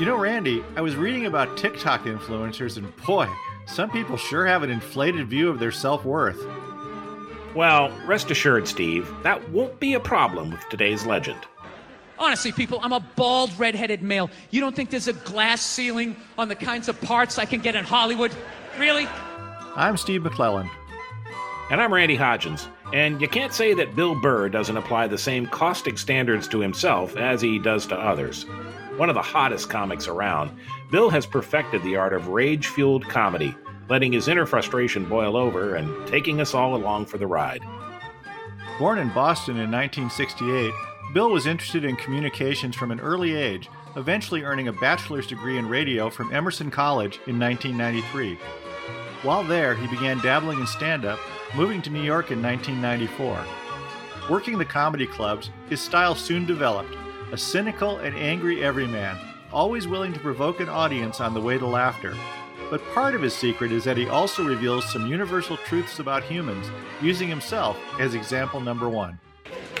You know, Randy, I was reading about TikTok influencers, and boy, some people sure have an inflated view of their self worth. Well, rest assured, Steve, that won't be a problem with today's legend. Honestly, people, I'm a bald, redheaded male. You don't think there's a glass ceiling on the kinds of parts I can get in Hollywood? Really? I'm Steve McClellan. And I'm Randy Hodgins. And you can't say that Bill Burr doesn't apply the same caustic standards to himself as he does to others one of the hottest comics around, Bill has perfected the art of rage fueled comedy, letting his inner frustration boil over and taking us all along for the ride. Born in Boston in 1968, Bill was interested in communications from an early age, eventually earning a bachelor's degree in radio from Emerson College in 1993. While there, he began dabbling in stand up, moving to New York in 1994. Working the comedy clubs, his style soon developed, a cynical and angry everyman, always willing to provoke an audience on the way to laughter. But part of his secret is that he also reveals some universal truths about humans, using himself as example number one.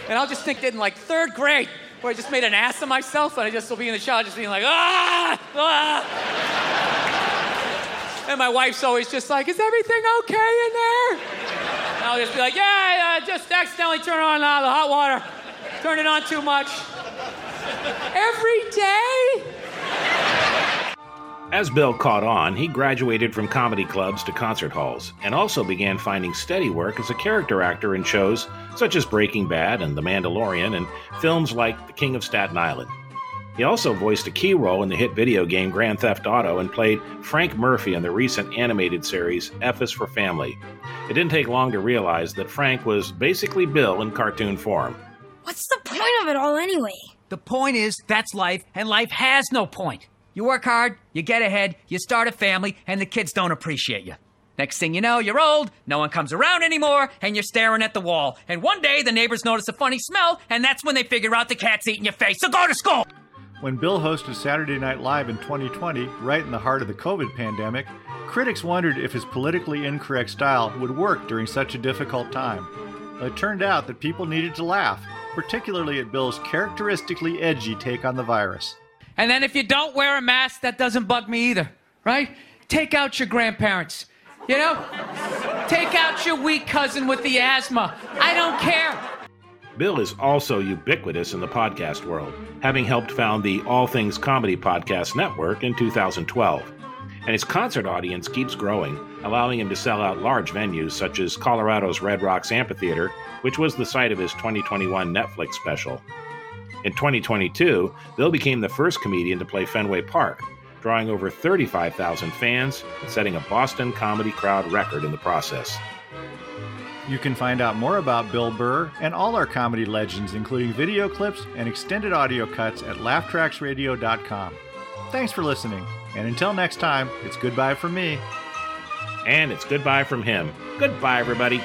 And I'll just think that in like third grade, where I just made an ass of myself, and I just will be in the shower just being like, ah, ah. and my wife's always just like, is everything okay in there? And I'll just be like, yeah, uh, just accidentally turn on uh, the hot water. Turn it on too much. Every day? As Bill caught on, he graduated from comedy clubs to concert halls and also began finding steady work as a character actor in shows such as Breaking Bad and The Mandalorian and films like The King of Staten Island. He also voiced a key role in the hit video game Grand Theft Auto and played Frank Murphy in the recent animated series F is for Family. It didn't take long to realize that Frank was basically Bill in cartoon form. What's the point of it all anyway? The point is, that's life, and life has no point. You work hard, you get ahead, you start a family, and the kids don't appreciate you. Next thing you know, you're old, no one comes around anymore, and you're staring at the wall. And one day, the neighbors notice a funny smell, and that's when they figure out the cat's eating your face. So go to school! When Bill hosted Saturday Night Live in 2020, right in the heart of the COVID pandemic, critics wondered if his politically incorrect style would work during such a difficult time. It turned out that people needed to laugh, particularly at Bill's characteristically edgy take on the virus. And then if you don't wear a mask, that doesn't bug me either, right? Take out your grandparents. You know? Take out your weak cousin with the asthma. I don't care. Bill is also ubiquitous in the podcast world, having helped found the All Things Comedy Podcast Network in 2012 and his concert audience keeps growing, allowing him to sell out large venues such as Colorado's Red Rocks Amphitheater, which was the site of his 2021 Netflix special. In 2022, Bill became the first comedian to play Fenway Park, drawing over 35,000 fans and setting a Boston comedy crowd record in the process. You can find out more about Bill Burr and all our comedy legends, including video clips and extended audio cuts at laughtracksradio.com. Thanks for listening. And until next time, it's goodbye from me. And it's goodbye from him. Goodbye, everybody.